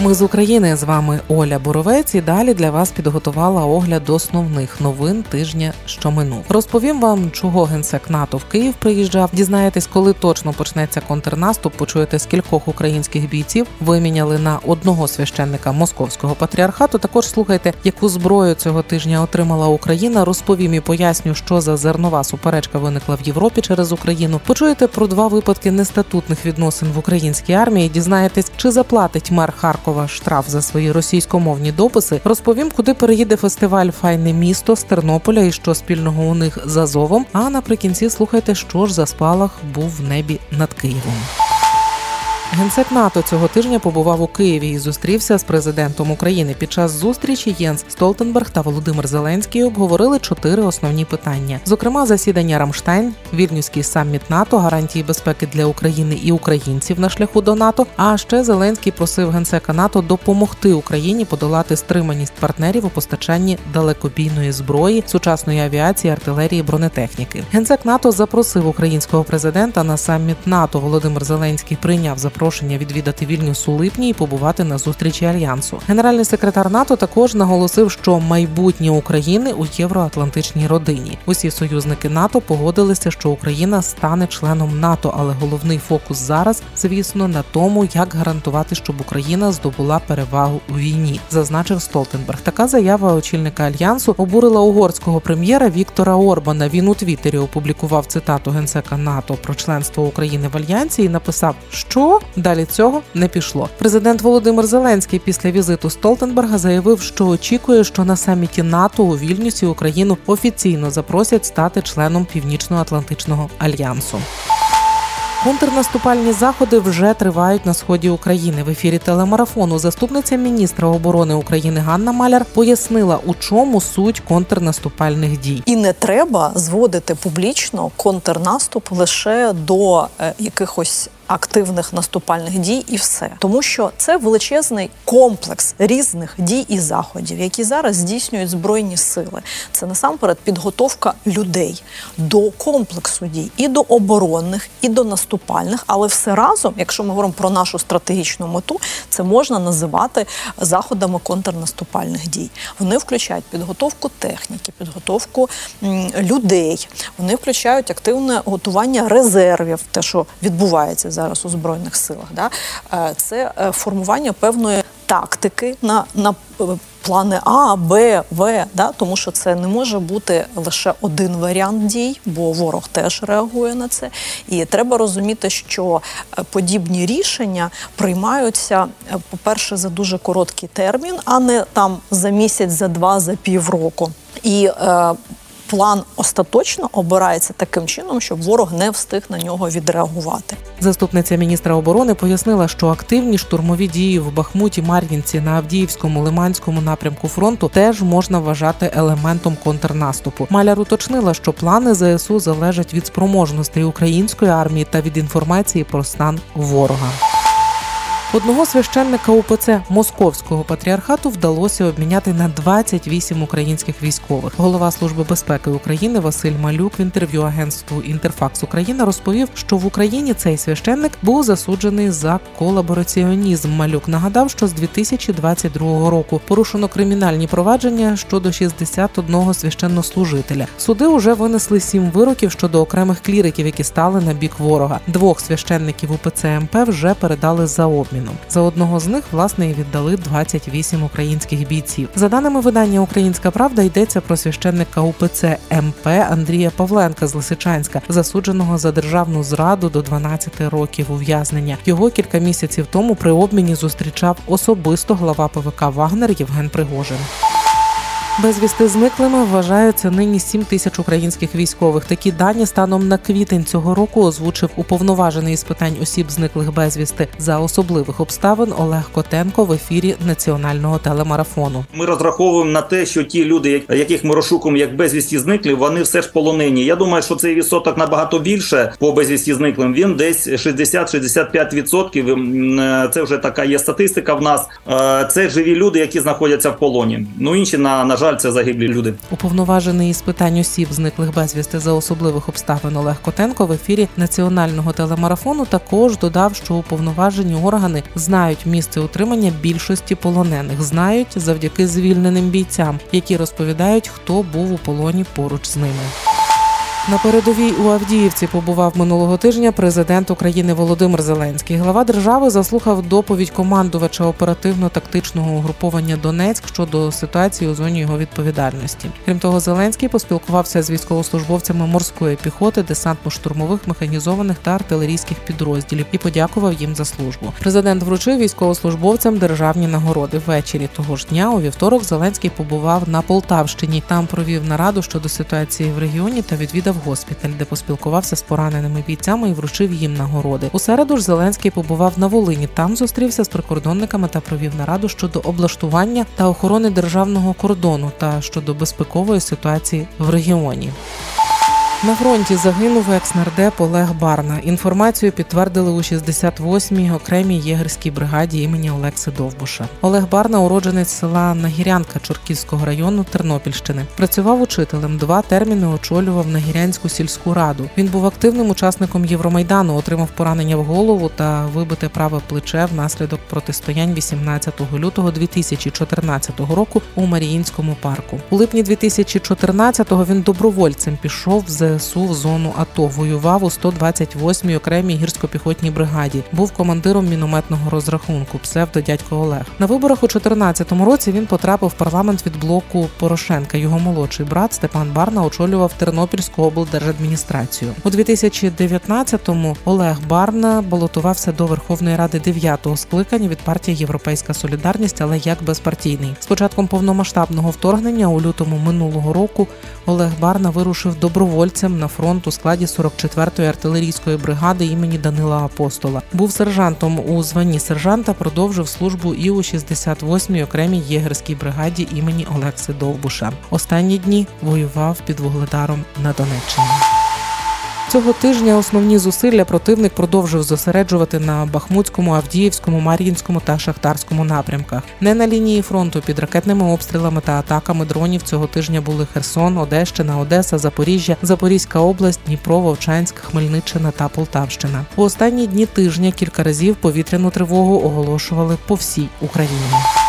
Ми з України з вами Оля Боровець і далі для вас підготувала огляд основних новин тижня, що минув. Розповім вам, чого генсек НАТО в Київ приїжджав. Дізнаєтесь, коли точно почнеться контрнаступ. Почуєте, скількох українських бійців виміняли на одного священника московського патріархату. Також слухайте, яку зброю цього тижня отримала Україна. Розповім і поясню, що за зернова суперечка виникла в Європі через Україну. Почуєте про два випадки нестатутних відносин в українській армії. Дізнаєтесь, чи заплатить мер Харкова Харкова штраф за свої російськомовні дописи, розповім, куди переїде фестиваль Файне місто з Тернополя і що спільного у них з Азовом. А наприкінці слухайте, що ж за спалах був в небі над Києвом. Генсек НАТО цього тижня побував у Києві і зустрівся з президентом України. Під час зустрічі Єнс Столтенберг та Володимир Зеленський обговорили чотири основні питання: зокрема, засідання Рамштайн, вільнюський саміт НАТО, гарантії безпеки для України і українців на шляху до НАТО. А ще Зеленський просив генсека НАТО допомогти Україні подолати стриманість партнерів у постачанні далекобійної зброї, сучасної авіації, артилерії, бронетехніки. Генсек НАТО запросив українського президента на саміт НАТО. Володимир Зеленський прийняв запрошення запрошення відвідати Вільнюс у липні і побувати на зустрічі альянсу. Генеральний секретар НАТО також наголосив, що майбутнє України у євроатлантичній родині. Усі союзники НАТО погодилися, що Україна стане членом НАТО, але головний фокус зараз, звісно, на тому, як гарантувати, щоб Україна здобула перевагу у війні, зазначив Столтенберг. Така заява очільника альянсу обурила угорського прем'єра Віктора Орбана. Він у Твіттері опублікував цитату генсека НАТО про членство України в альянсі і написав, що Далі цього не пішло. Президент Володимир Зеленський після візиту Столтенберга заявив, що очікує, що на саміті НАТО у Вільнюсі Україну офіційно запросять стати членом Північно-Атлантичного альянсу. Контрнаступальні заходи вже тривають на сході України. В ефірі телемарафону заступниця міністра оборони України Ганна Маляр пояснила, у чому суть контрнаступальних дій, і не треба зводити публічно контрнаступ лише до е, якихось активних наступальних дій, і все тому, що це величезний комплекс різних дій і заходів, які зараз здійснюють збройні сили. Це насамперед підготовка людей до комплексу дій і до оборонних, і до наступальних, але все разом, якщо ми говоримо про нашу стратегічну мету, це можна називати заходами контрнаступальних дій. Вони включають підготовку техніки, підготовку людей. Вони включають активне готування резервів, те, що відбувається зараз у збройних силах. Да? Е, це е, формування певної тактики на на е, плани А, Б, В, да? тому що це не може бути лише один варіант дій, бо ворог теж реагує на це. І треба розуміти, що подібні рішення приймаються, по-перше, за дуже короткий термін, а не там за місяць, за два, за півроку. І е, план остаточно обирається таким чином, щоб ворог не встиг на нього відреагувати. Заступниця міністра оборони пояснила, що активні штурмові дії в Бахмуті, Мар'їнці на Авдіївському Лиманському напрямку фронту теж можна вважати елементом контрнаступу. Маляр уточнила, що плани ЗСУ залежать від спроможностей української армії та від інформації про стан ворога. Одного священника УПЦ Московського патріархату вдалося обміняти на 28 українських військових. Голова служби безпеки України Василь Малюк в інтерв'ю агентству Інтерфакс Україна розповів, що в Україні цей священник був засуджений за колабораціонізм. Малюк нагадав, що з 2022 року порушено кримінальні провадження щодо 61 священнослужителя. Суди вже винесли сім вироків щодо окремих кліриків, які стали на бік ворога. Двох священників УПЦ МП вже передали за обмін обміном. За одного з них власне і віддали 28 українських бійців. За даними видання Українська Правда йдеться про священника УПЦ МП Андрія Павленка з Лисичанська, засудженого за державну зраду до 12 років ув'язнення. Його кілька місяців тому при обміні зустрічав особисто глава ПВК Вагнер Євген Пригожин. Безвісти зниклими вважаються нині 7 тисяч українських військових. Такі дані станом на квітень цього року озвучив уповноважений із питань осіб зниклих безвісти за особливих обставин Олег Котенко в ефірі національного телемарафону. Ми розраховуємо на те, що ті люди, яких ми розшукуємо як безвісті зниклі, вони все ж полонені. Я думаю, що цей відсоток набагато більше по безвісті зниклим. Він десь 60-65%. Це вже така є статистика. В нас е, це живі люди, які знаходяться в полоні. Ну інші на на жаль жаль, це загиблі люди. Уповноважений із питань осіб, зниклих безвісти за особливих обставин Олег Котенко в ефірі національного телемарафону також додав, що уповноважені органи знають місце утримання більшості полонених, знають завдяки звільненим бійцям, які розповідають, хто був у полоні поруч з ними. На передовій у Авдіївці побував минулого тижня президент України Володимир Зеленський. Глава держави заслухав доповідь командувача оперативно-тактичного угруповання Донецьк щодо ситуації у зоні його відповідальності. Крім того, Зеленський поспілкувався з військовослужбовцями морської піхоти, десантно-штурмових, механізованих та артилерійських підрозділів і подякував їм за службу. Президент вручив військовослужбовцям державні нагороди. Ввечері того ж дня у вівторок Зеленський побував на Полтавщині. Там провів нараду щодо ситуації в регіоні та відвідав госпіталь, де поспілкувався з пораненими бійцями і вручив їм нагороди. У середу ж Зеленський побував на Волині. Там зустрівся з прикордонниками та провів нараду щодо облаштування та охорони державного кордону та щодо безпекової ситуації в регіоні. На фронті загинув екс-нардеп Олег Барна. Інформацію підтвердили у 68-й окремій єгерській бригаді імені Олекси Довбуша. Олег Барна, уродженець села Нагірянка Чорківського району Тернопільщини. Працював учителем. Два терміни очолював Нагірянську сільську раду. Він був активним учасником Євромайдану, отримав поранення в голову та вибите праве плече внаслідок протистоянь 18 лютого 2014 року у Маріїнському парку. У липні 2014-го він добровольцем пішов в ЗСУ в зону АТО. Воював у 128-й окремій гірсько-піхотній бригаді. Був командиром мінометного розрахунку. Псевдо дядько Олег. На виборах у 2014 році він потрапив в парламент від блоку Порошенка. Його молодший брат Степан Барна очолював Тернопільську облдержадміністрацію. У 2019-му Олег Барна балотувався до Верховної Ради 9-го скликання від партії Європейська Солідарність, але як безпартійний. З початком повномасштабного вторгнення у лютому минулого року Олег Барна вирушив добровольцем на фронт у складі 44-ї артилерійської бригади імені Данила Апостола. Був сержантом у званні сержанта, продовжив службу і у 68-й окремій єгерській бригаді імені Олекси Довбуша. Останні дні воював під вугледаром на Донеччині. Цього тижня основні зусилля противник продовжив зосереджувати на Бахмутському, Авдіївському, Мар'їнському та Шахтарському напрямках. Не на лінії фронту під ракетними обстрілами та атаками дронів цього тижня були Херсон, Одещина, Одеса, Запоріжжя, Запорізька область, Дніпро, Вовчанськ, Хмельниччина та Полтавщина. У останні дні тижня кілька разів повітряну тривогу оголошували по всій Україні.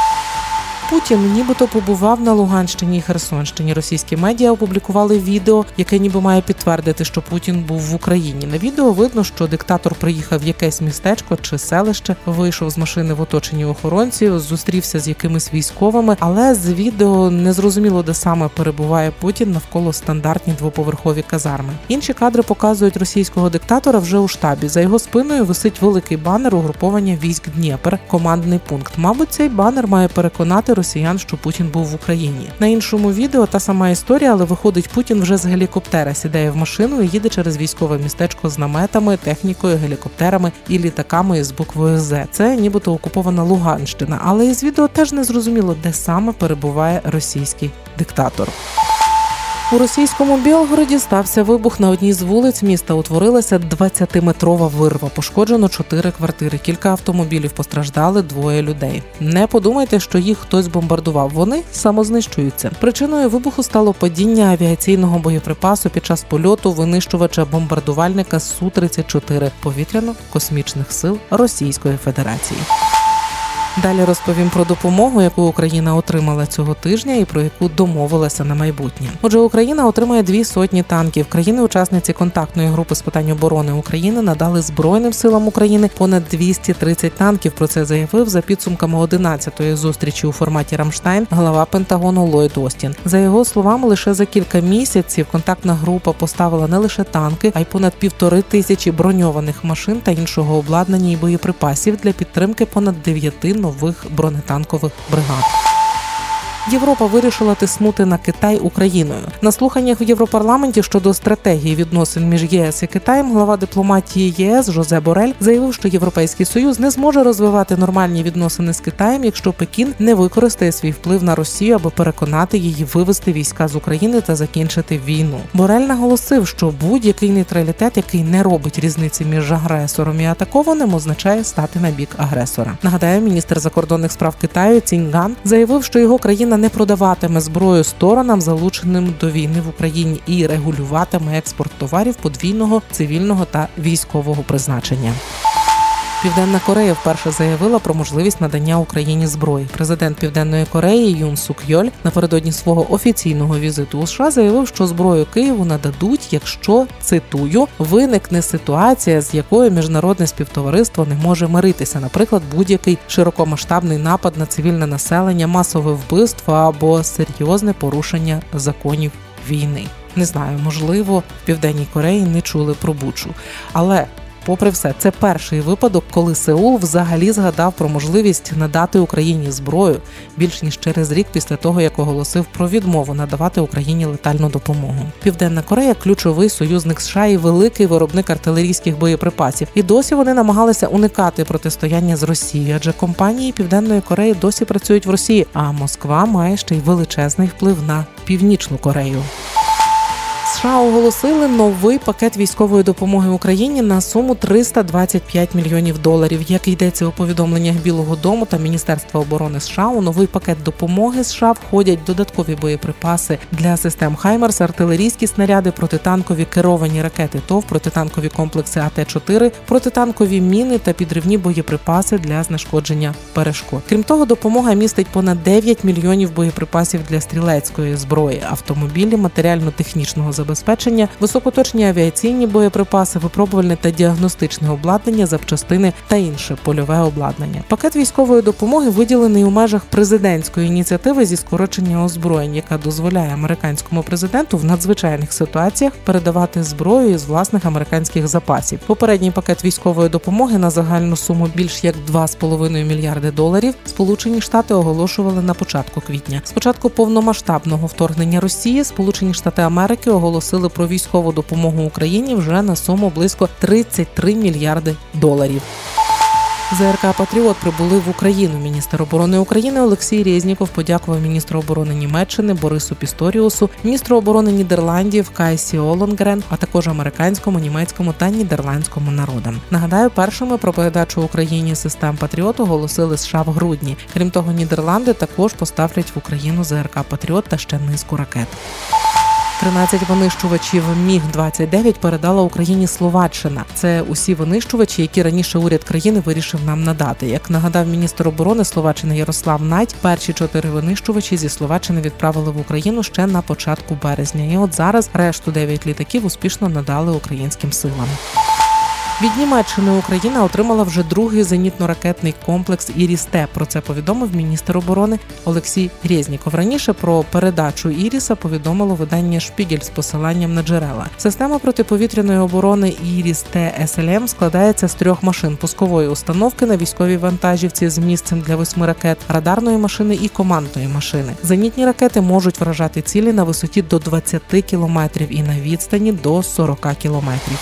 Путін нібито побував на Луганщині і Херсонщині. Російські медіа опублікували відео, яке ніби має підтвердити, що Путін був в Україні. На відео видно, що диктатор приїхав в якесь містечко чи селище, вийшов з машини в оточенні охоронців, зустрівся з якимись військовими, але з відео не зрозуміло, де саме перебуває Путін навколо стандартні двоповерхові казарми. Інші кадри показують російського диктатора вже у штабі. За його спиною висить великий банер угруповання військ Дніпр, командний пункт. Мабуть, цей банер має переконати росіян, що Путін був в Україні. На іншому відео та сама історія, але виходить Путін вже з гелікоптера, сідає в машину і їде через військове містечко з наметами, технікою, гелікоптерами і літаками з буквою З. Це нібито окупована Луганщина, але із відео теж не зрозуміло, де саме перебуває російський диктатор. У російському Білгороді стався вибух на одній з вулиць міста. Утворилася 20-метрова вирва. Пошкоджено чотири квартири. Кілька автомобілів постраждали, двоє людей. Не подумайте, що їх хтось бомбардував. Вони самознищуються. Причиною вибуху стало падіння авіаційного боєприпасу під час польоту винищувача бомбардувальника су 34 повітряно-космічних сил Російської Федерації. Далі розповім про допомогу, яку Україна отримала цього тижня, і про яку домовилася на майбутнє. Отже, Україна отримає дві сотні танків. Країни-учасниці контактної групи з питань оборони України надали Збройним силам України понад 230 танків. Про це заявив за підсумками 11-ї зустрічі у форматі Рамштайн глава Пентагону Ллойд Остін. За його словами, лише за кілька місяців контактна група поставила не лише танки, а й понад півтори тисячі броньованих машин та іншого обладнання і боєприпасів для підтримки понад дев'яти нових бронетанкових бригад. Європа вирішила тиснути на Китай Україною на слуханнях в Європарламенті щодо стратегії відносин між ЄС і Китаєм. Глава дипломатії ЄС Жозе Борель заявив, що Європейський Союз не зможе розвивати нормальні відносини з Китаєм, якщо Пекін не використає свій вплив на Росію, аби переконати її вивести війська з України та закінчити війну. Борель наголосив, що будь-який нейтралітет, який не робить різниці між агресором і атакованим, означає стати на бік агресора. Нагадаю, міністр закордонних справ Китаю Ціньган заявив, що його країна не продаватиме зброю сторонам, залученим до війни в Україні, і регулюватиме експорт товарів подвійного цивільного та військового призначення. Південна Корея вперше заявила про можливість надання Україні зброї. Президент Південної Кореї Юн Сук Йоль напередодні свого офіційного візиту у США заявив, що зброю Києву нададуть, якщо цитую виникне ситуація, з якою міжнародне співтовариство не може миритися, наприклад, будь-який широкомасштабний напад на цивільне населення, масове вбивство або серйозне порушення законів війни. Не знаю, можливо, в південній Кореї не чули про Бучу, але Попри все, це перший випадок, коли Сеул взагалі згадав про можливість надати Україні зброю більш ніж через рік після того, як оголосив про відмову надавати Україні летальну допомогу. Південна Корея ключовий союзник США і великий виробник артилерійських боєприпасів. І досі вони намагалися уникати протистояння з Росією, адже компанії Південної Кореї досі працюють в Росії. А Москва має ще й величезний вплив на північну Корею. США оголосили новий пакет військової допомоги Україні на суму 325 мільйонів доларів. Як йдеться у повідомленнях Білого Дому та Міністерства оборони США, у новий пакет допомоги США входять додаткові боєприпаси для систем Хаймерс, артилерійські снаряди, протитанкові керовані ракети ТОВ, протитанкові комплекси АТ-4, протитанкові міни та підривні боєприпаси для знешкодження перешкод. Крім того, допомога містить понад 9 мільйонів боєприпасів для стрілецької зброї, автомобілі, матеріально-технічного забезпечення, високоточні авіаційні боєприпаси, випробувальне та діагностичне обладнання, запчастини та інше польове обладнання. Пакет військової допомоги виділений у межах президентської ініціативи зі скорочення озброєнь, яка дозволяє американському президенту в надзвичайних ситуаціях передавати зброю із власних американських запасів. Попередній пакет військової допомоги на загальну суму більш як 2,5 мільярди доларів. Сполучені Штати оголошували на початку квітня. Спочатку повномасштабного вторгнення Росії Сполучені Штати Америки оголосили про військову допомогу Україні вже на суму близько 33 мільярди доларів. ЗРК Патріот прибули в Україну. Міністр оборони України Олексій Резніков подякував міністру оборони Німеччини Борису Пісторіусу, міністру оборони Нідерландів Кайсі Олонгрен, а також американському, німецькому та нідерландському народам. Нагадаю, першими про передачу Україні систем Патріот оголосили США в грудні. Крім того, Нідерланди також поставлять в Україну ЗРК Патріот та ще низку ракет. 13 винищувачів МіГ 29 передала Україні Словаччина. Це усі винищувачі, які раніше уряд країни вирішив нам надати. Як нагадав міністр оборони Словаччини Ярослав Надь, перші чотири винищувачі зі Словаччини відправили в Україну ще на початку березня. І от зараз решту 9 літаків успішно надали українським силам. Від Німеччини Україна отримала вже другий зенітно-ракетний комплекс Іріс-Т. Про це повідомив міністр оборони Олексій Резніков. Раніше про передачу Іріса повідомило видання Шпігель з посиланням на джерела. Система протиповітряної оборони Іріс-Т СЛМ складається з трьох машин: пускової установки на військовій вантажівці з місцем для восьми ракет, радарної машини і командної машини. Зенітні ракети можуть вражати цілі на висоті до 20 кілометрів і на відстані до 40 кілометрів.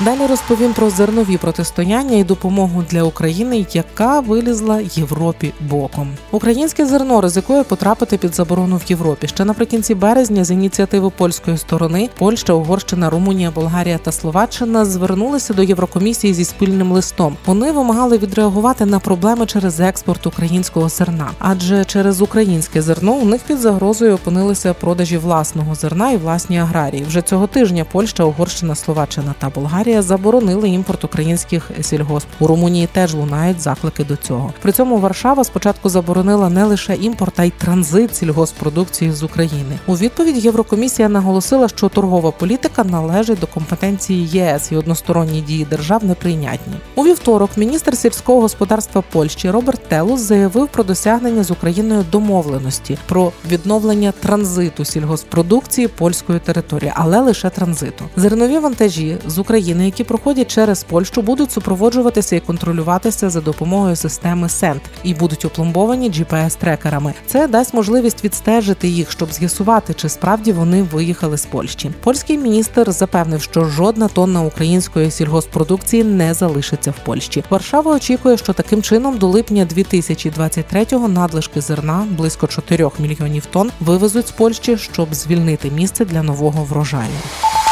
Далі розповім про зернові протистояння і допомогу для України, яка вилізла Європі боком. Українське зерно ризикує потрапити під заборону в Європі. Ще наприкінці березня з ініціативи польської сторони Польща, Угорщина, Румунія, Болгарія та Словаччина звернулися до Єврокомісії зі спільним листом. Вони вимагали відреагувати на проблеми через експорт українського зерна, адже через українське зерно у них під загрозою опинилися продажі власного зерна і власні аграрії. Вже цього тижня Польща, Угорщина, Словаччина та Болгарія заборонили імпорт українських сільгосп. У Румунії теж лунають заклики до цього. При цьому Варшава спочатку заборонила не лише імпорт, а й транзит сільгоспродукції з України. У відповідь Єврокомісія наголосила, що торгова політика належить до компетенції ЄС і односторонні дії держав неприйнятні. У вівторок міністр сільського господарства Польщі Роберт Телус заявив про досягнення з Україною домовленості про відновлення транзиту сільгоспродукції польської території, але лише транзиту. Зернові вантажі з України які проходять через Польщу, будуть супроводжуватися і контролюватися за допомогою системи СЕНТ і будуть опломбовані GPS-трекерами. Це дасть можливість відстежити їх, щоб з'ясувати, чи справді вони виїхали з Польщі. Польський міністр запевнив, що жодна тонна української сільгоспродукції не залишиться в Польщі. Варшава очікує, що таким чином до липня 2023-го надлишки зерна близько 4 мільйонів тонн вивезуть з Польщі, щоб звільнити місце для нового врожаю.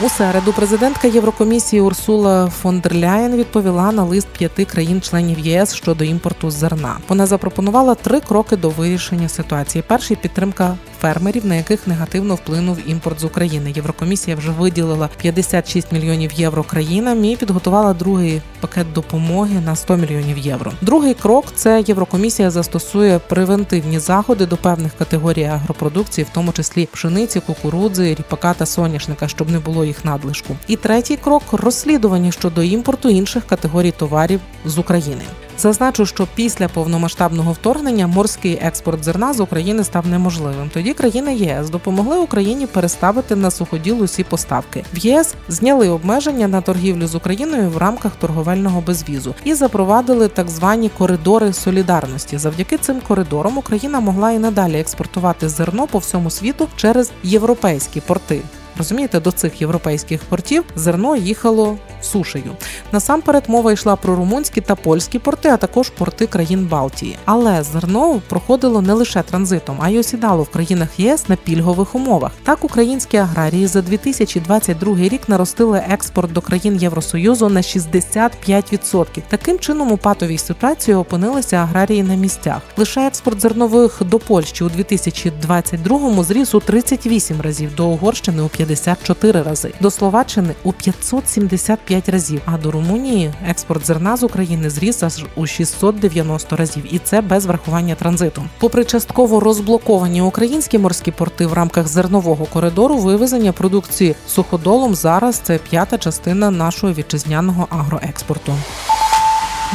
У середу президентка Єврокомісії Урсула фон дер Ляєн відповіла на лист п'яти країн-членів ЄС щодо імпорту зерна. Вона запропонувала три кроки до вирішення ситуації. Перший підтримка фермерів, на яких негативно вплинув імпорт з України. Єврокомісія вже виділила 56 мільйонів євро країнам і підготувала другий пакет допомоги на 100 мільйонів євро. Другий крок це Єврокомісія застосує превентивні заходи до певних категорій агропродукції, в тому числі пшениці, кукурудзи, ріпака та соняшника, щоб не було їх надлишку. І третій крок розслідування щодо імпорту інших категорій товарів з України. Зазначу, що після повномасштабного вторгнення морський експорт зерна з України став неможливим. Тоді країни ЄС допомогли Україні переставити на суходіл усі поставки. В ЄС зняли обмеження на торгівлю з Україною в рамках торговельного безвізу і запровадили так звані коридори солідарності. Завдяки цим коридорам Україна могла і надалі експортувати зерно по всьому світу через європейські порти. Розумієте, до цих європейських портів зерно їхало сушею. Насамперед мова йшла про румунські та польські порти, а також порти країн Балтії. Але зерно проходило не лише транзитом, а й осідало в країнах єС на пільгових умовах. Так українські аграрії за 2022 рік наростили експорт до країн Євросоюзу на 65%. Таким чином у патовій ситуації опинилися аграрії на місцях. Лише експорт зернових до Польщі у 2022 зріс у 38 разів, до Угорщини у 54 рази, до Словаччини у 575 разів. А до Румунії експорт зерна з України зріс аж у 690 разів, і це без врахування транзиту. Попри частково розблоковані українські морські порти в рамках зернового коридору, вивезення продукції суходолом зараз це п'ята частина нашого вітчизняного агроекспорту.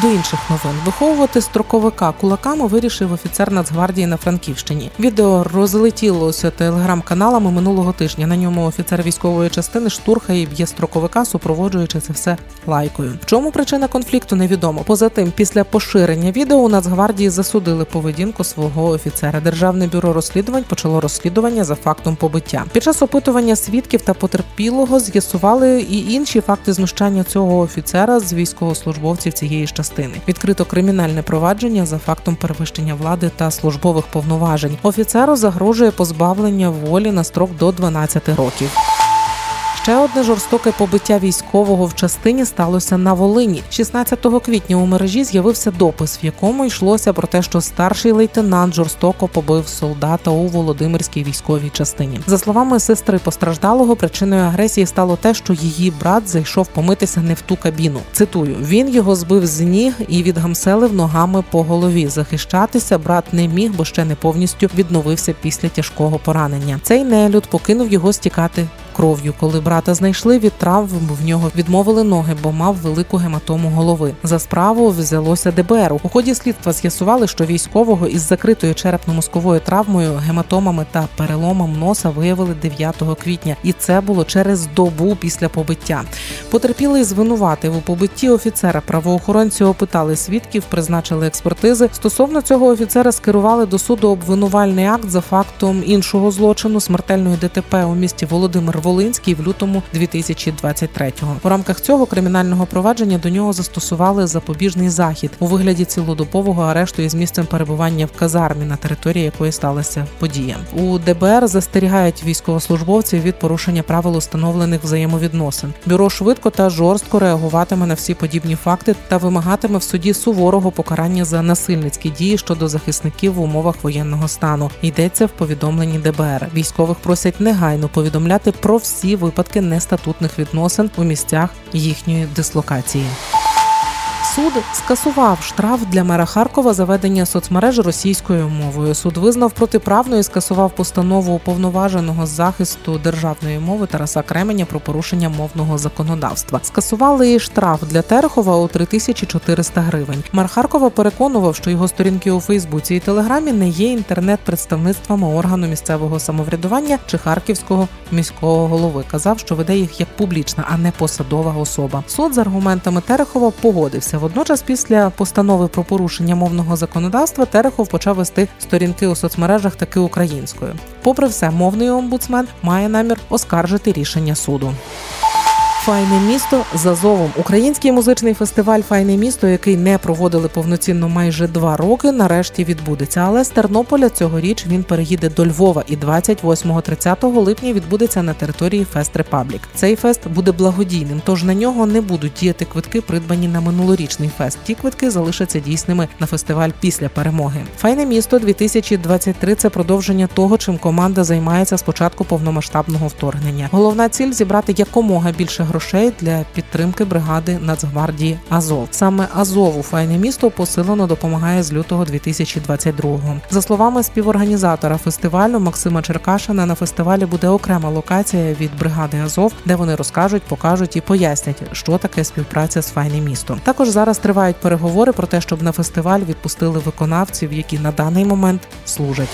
До інших новин виховувати строковика кулаками вирішив офіцер Нацгвардії на Франківщині. Відео розлетілося телеграм-каналами минулого тижня. На ньому офіцер військової частини штурхає і б'є строковика, супроводжуючи це все лайкою. В чому причина конфлікту невідомо. Поза тим, після поширення відео у Нацгвардії засудили поведінку свого офіцера. Державне бюро розслідувань почало розслідування за фактом побиття. Під час опитування свідків та потерпілого з'ясували і інші факти знущання цього офіцера з військовослужбовців цієї ж частини. Відкрито кримінальне провадження за фактом перевищення влади та службових повноважень. Офіцеру загрожує позбавлення волі на строк до 12 років. Ще одне жорстоке побиття військового в частині сталося на Волині. 16 квітня у мережі з'явився допис, в якому йшлося про те, що старший лейтенант жорстоко побив солдата у Володимирській військовій частині. За словами сестри постраждалого, причиною агресії стало те, що її брат зайшов помитися не в ту кабіну. Цитую: він його збив з ніг і відгамселив ногами по голові. Захищатися брат не міг, бо ще не повністю відновився після тяжкого поранення. Цей нелюд покинув його стікати кров'ю. Коли брата знайшли від травм, в нього відмовили ноги, бо мав велику гематому голови. За справу взялося ДБР. У ході слідства з'ясували, що військового із закритою черепно-мозковою травмою, гематомами та переломом носа виявили 9 квітня, і це було через добу після побиття. Потерпілий звинуватив у побитті офіцера. Правоохоронці опитали свідків, призначили експертизи. Стосовно цього офіцера скерували до суду обвинувальний акт за фактом іншого злочину смертельної ДТП у місті Володимир Волинський в лютому 2023-го. У рамках цього кримінального провадження до нього застосували запобіжний захід у вигляді цілодобового арешту із місцем перебування в казармі, на території якої сталася подія. У ДБР застерігають військовослужбовців від порушення правил установлених взаємовідносин. Бюро швидко та жорстко реагуватиме на всі подібні факти та вимагатиме в суді суворого покарання за насильницькі дії щодо захисників в умовах воєнного стану. Йдеться в повідомленні ДБР. Військових просять негайно повідомляти про всі випадки нестатутних відносин у місцях їхньої дислокації. Суд скасував штраф для мера Харкова за ведення соцмереж російською мовою. Суд визнав протиправною і скасував постанову уповноваженого з захисту державної мови Тараса Кременя про порушення мовного законодавства. Скасували і штраф для Терехова у 3400 гривень. Мер Харкова переконував, що його сторінки у Фейсбуці і Телеграмі не є інтернет-представництвами органу місцевого самоврядування чи харківського міського голови. Казав, що веде їх як публічна, а не посадова особа. Суд з аргументами Терехова погодився. Водночас, після постанови про порушення мовного законодавства, Терехов почав вести сторінки у соцмережах таки українською. Попри все, мовний омбудсмен має намір оскаржити рішення суду. Файне місто за Зовом. Український музичний фестиваль Файне місто, який не проводили повноцінно майже два роки, нарешті відбудеться. Але з Тернополя цьогоріч він переїде до Львова і 28-30 липня відбудеться на території Фест Репаблік. Цей фест буде благодійним, тож на нього не будуть діяти квитки, придбані на минулорічний фест. Ті квитки залишаться дійсними на фестиваль після перемоги. Файне місто 2023 – це продовження того, чим команда займається з початку повномасштабного вторгнення. Головна ціль зібрати якомога більше грошей для підтримки бригади Нацгвардії Азов. Саме Азову файне місто посилено допомагає з лютого 2022-го. За словами співорганізатора фестивалю Максима Черкашина, на фестивалі буде окрема локація від бригади Азов, де вони розкажуть, покажуть і пояснять, що таке співпраця з файне місто. Також зараз тривають переговори про те, щоб на фестиваль відпустили виконавців, які на даний момент служать.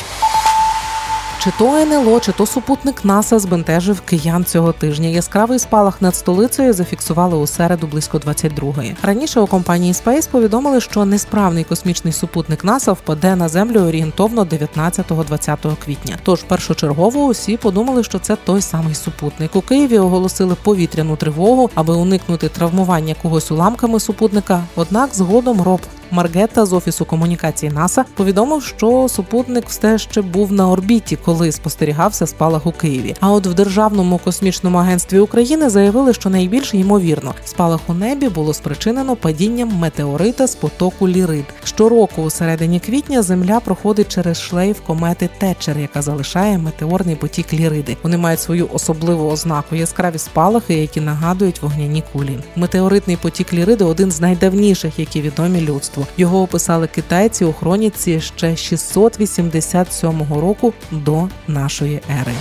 Чи то НЛО, чи то супутник НАСА збентежив киян цього тижня. Яскравий спалах над столицею зафіксували у середу близько 22-ї. Раніше у компанії Space повідомили, що несправний космічний супутник НАСА впаде на землю орієнтовно 19-20 квітня. Тож першочергово усі подумали, що це той самий супутник. У Києві оголосили повітряну тривогу, аби уникнути травмування когось уламками супутника. Однак згодом роб Маргетта з офісу комунікації НАСА повідомив, що супутник все ще був на орбіті, коли спостерігався спалах у Києві. А от в Державному космічному агентстві України заявили, що найбільш ймовірно спалах у небі було спричинено падінням метеорита з потоку Лірид. Щороку у середині квітня Земля проходить через шлейф комети Тетчер, яка залишає метеорний потік Ліриди. Вони мають свою особливу ознаку яскраві спалахи, які нагадують вогняні кулі. Метеоритний потік Ліриди один з найдавніших, які відомі людству. Його описали китайці у хроніці ще 687 року до нашої ери.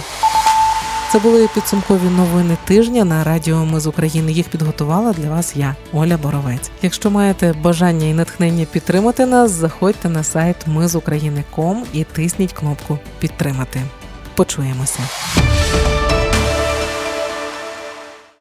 Це були підсумкові новини тижня на радіо Ми з України. Їх підготувала для вас я, Оля Боровець. Якщо маєте бажання і натхнення підтримати нас, заходьте на сайт ми з України.ком і тисніть кнопку Підтримати. Почуємося.